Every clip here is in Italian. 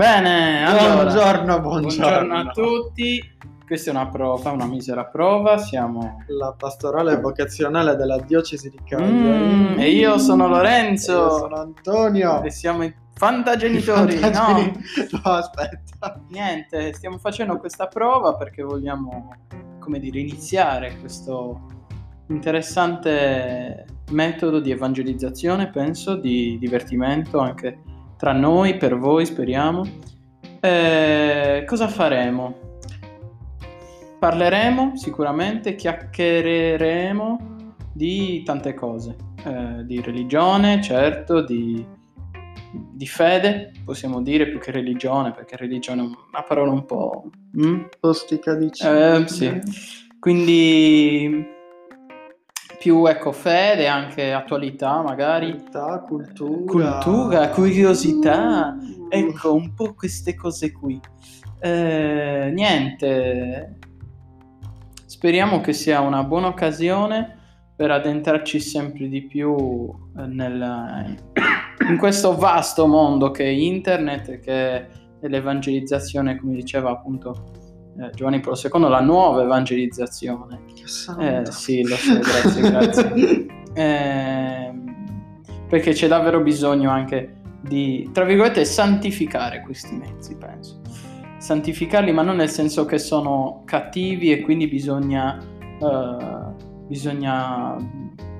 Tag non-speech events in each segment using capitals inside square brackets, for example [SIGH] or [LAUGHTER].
Bene, allora, Buongiorno, buongiorno. buongiorno a tutti. Questa è una prova, una misera prova. Siamo. La pastorale vocazionale della diocesi di Cagliari. Mm, e io sono Lorenzo. Io sono Antonio. E siamo i fantagenitori. Fantageni- No, [LAUGHS] No, aspetta. niente, stiamo facendo questa prova perché vogliamo, come dire, iniziare questo interessante metodo di evangelizzazione, penso, di divertimento anche tra noi, per voi, speriamo. Eh, cosa faremo? Parleremo sicuramente, chiacchiereremo di tante cose, Eh, di religione, certo, di, di fede, possiamo dire più che religione, perché religione è una parola un po'... mm? Ostica dici. Eh, sì. Quindi più ecco fede, anche attualità magari, Civiltà, cultura. cultura, curiosità, Uh. ecco un po' queste cose qui. Eh, niente, speriamo che sia una buona occasione per addentrarci sempre di più eh, nel- in questo vasto mondo che è internet, che è l'evangelizzazione, come diceva appunto eh, Giovanni Paolo II, la nuova evangelizzazione. Eh, sì, lo so, grazie, grazie. [LAUGHS] Ehm, perché c'è davvero bisogno anche di, tra virgolette, santificare questi mezzi, penso. Santificarli, ma non nel senso che sono cattivi e quindi bisogna, eh, bisogna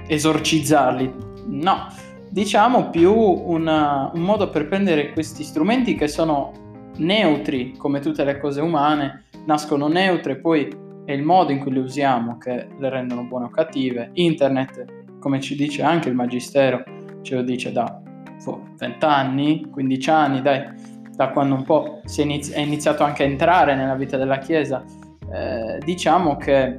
esorcizzarli. No, diciamo più una- un modo per prendere questi strumenti che sono neutri, come tutte le cose umane, nascono neutre, poi è il modo in cui le usiamo che le rendono buone o cattive. Internet, come ci dice anche il Magistero, ce lo dice da 20 anni, 15 anni, dai, da quando un po' si è, inizi- è iniziato anche a entrare nella vita della Chiesa. Eh, diciamo che eh,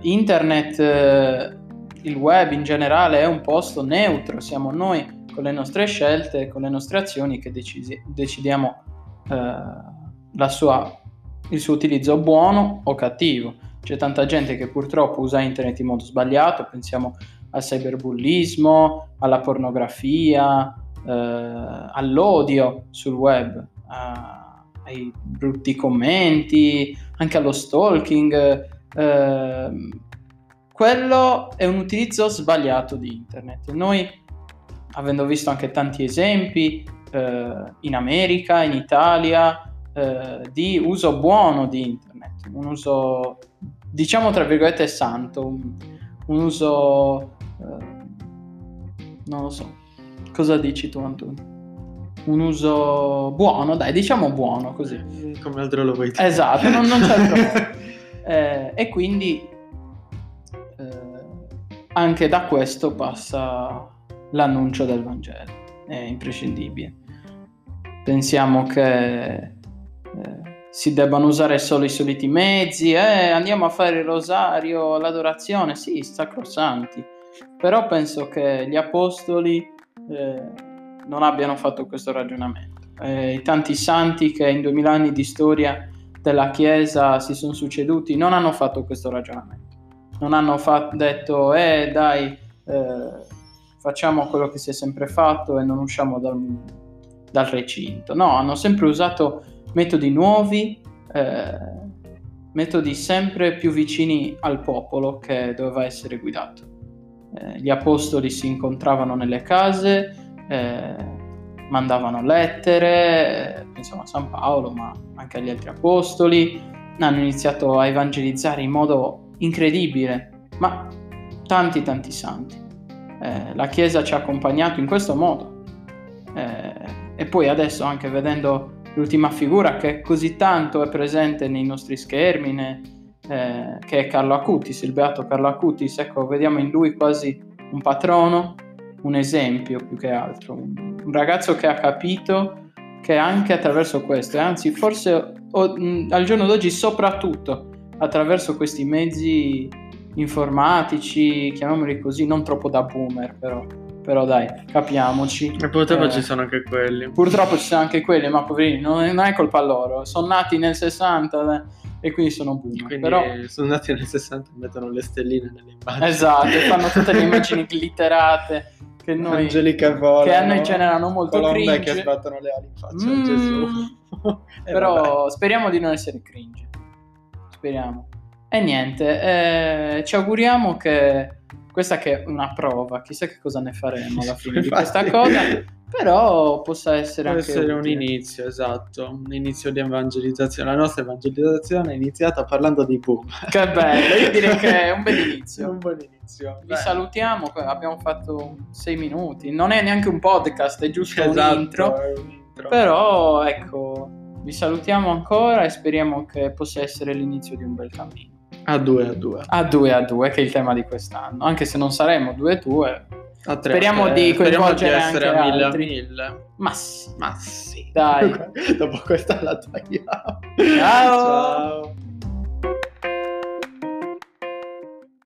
internet, eh, il web in generale è un posto neutro, siamo noi con le nostre scelte, con le nostre azioni che decisi- decidiamo eh, sua il suo utilizzo buono o cattivo. C'è tanta gente che purtroppo usa internet in modo sbagliato, pensiamo al cyberbullismo, alla pornografia, eh, all'odio sul web, a- ai brutti commenti, anche allo stalking. ehm, quello è un utilizzo sbagliato di internet. Noi, avendo visto anche tanti esempi eh, in America, in Italia, eh, di uso buono di internet, un uso diciamo tra virgolette santo, un, un uso eh, non lo so. Cosa dici tu Antonio? Un uso buono, dai, diciamo buono così. Mm, Come altro lo vuoi dire? Esatto, non, non c'è altro. [LAUGHS] Eh, e quindi eh, anche da questo passa l'annuncio del Vangelo, è imprescindibile. Pensiamo che si debbano usare solo i soliti mezzi, eh, andiamo a fare il rosario, l'adorazione, sì, sacrosanti, però penso che gli apostoli eh, non abbiano fatto questo ragionamento. Eh, I tanti santi che in duemila anni di storia della Chiesa si sono succeduti non hanno fatto questo ragionamento, non hanno fa- detto, eh dai, eh, facciamo quello che si è sempre fatto e non usciamo dal, dal recinto. No, hanno sempre usato metodi nuovi, eh, metodi sempre più vicini al popolo che doveva essere guidato. Eh, gli apostoli si incontravano nelle case, eh, mandavano lettere, eh, pensiamo a San Paolo, ma anche agli altri apostoli, hanno iniziato a evangelizzare in modo incredibile, ma tanti tanti santi. Eh, la Chiesa ci ha accompagnato in questo modo. Eh, e poi adesso anche vedendo l'ultima figura che così tanto è presente nei nostri schermi, ne- eh, che è Carlo Acutis, il beato Carlo Acutis, ecco, vediamo in lui quasi un patrono, un esempio più che altro, un, ragazzo che ha capito che anche attraverso questo, e anzi forse o- mh, al giorno d'oggi soprattutto attraverso questi mezzi informatici, chiamiamoli così, non troppo da boomer però, però dai, capiamoci. E purtroppo Eh, ci sono anche quelli. Purtroppo ci sono anche quelli, ma poverini, non è, non è colpa loro, sono nati nel 60 eh, e quindi sono boomer. Quindi Però, sono nati nel 60 e mettono le stelline nelle immagini. esatto, e fanno tutte le [LAUGHS] immagini glitterate che, noi, Angeli che volano. che a noi generano molto colombe cringe. che sbattono le ali in faccia Mm, a Gesù. [LAUGHS] [LAUGHS] Però speriamo di non essere cringe. Speriamo. E niente, eh, ci auguriamo che questa che è una prova, chissà che cosa ne faremo alla fine di [LAUGHS] questa cosa, però possa essere Può anche essere un inizio, esatto, un inizio di evangelizzazione. La nostra evangelizzazione è iniziata parlando di boom. Che bello, io direi che è un [LAUGHS] bel inizio. un buon inizio. Vi Beh, salutiamo, abbiamo fatto sei minuti, non è neanche un podcast, è giusto esatto, un intro, è un intro. però ecco, vi salutiamo ancora e speriamo che possa essere l'inizio di un bel cammino. A due, a due. A due a due, che è il tema di quest'anno, anche se non saremo due a due, A tre, Speriamo a tre. di Speriamo coinvolgere essere anche a mille altri. a mille. ma sì. Ma sì. Dai. [LAUGHS] Dopo questa la tagliamo. Ciao. Ciao.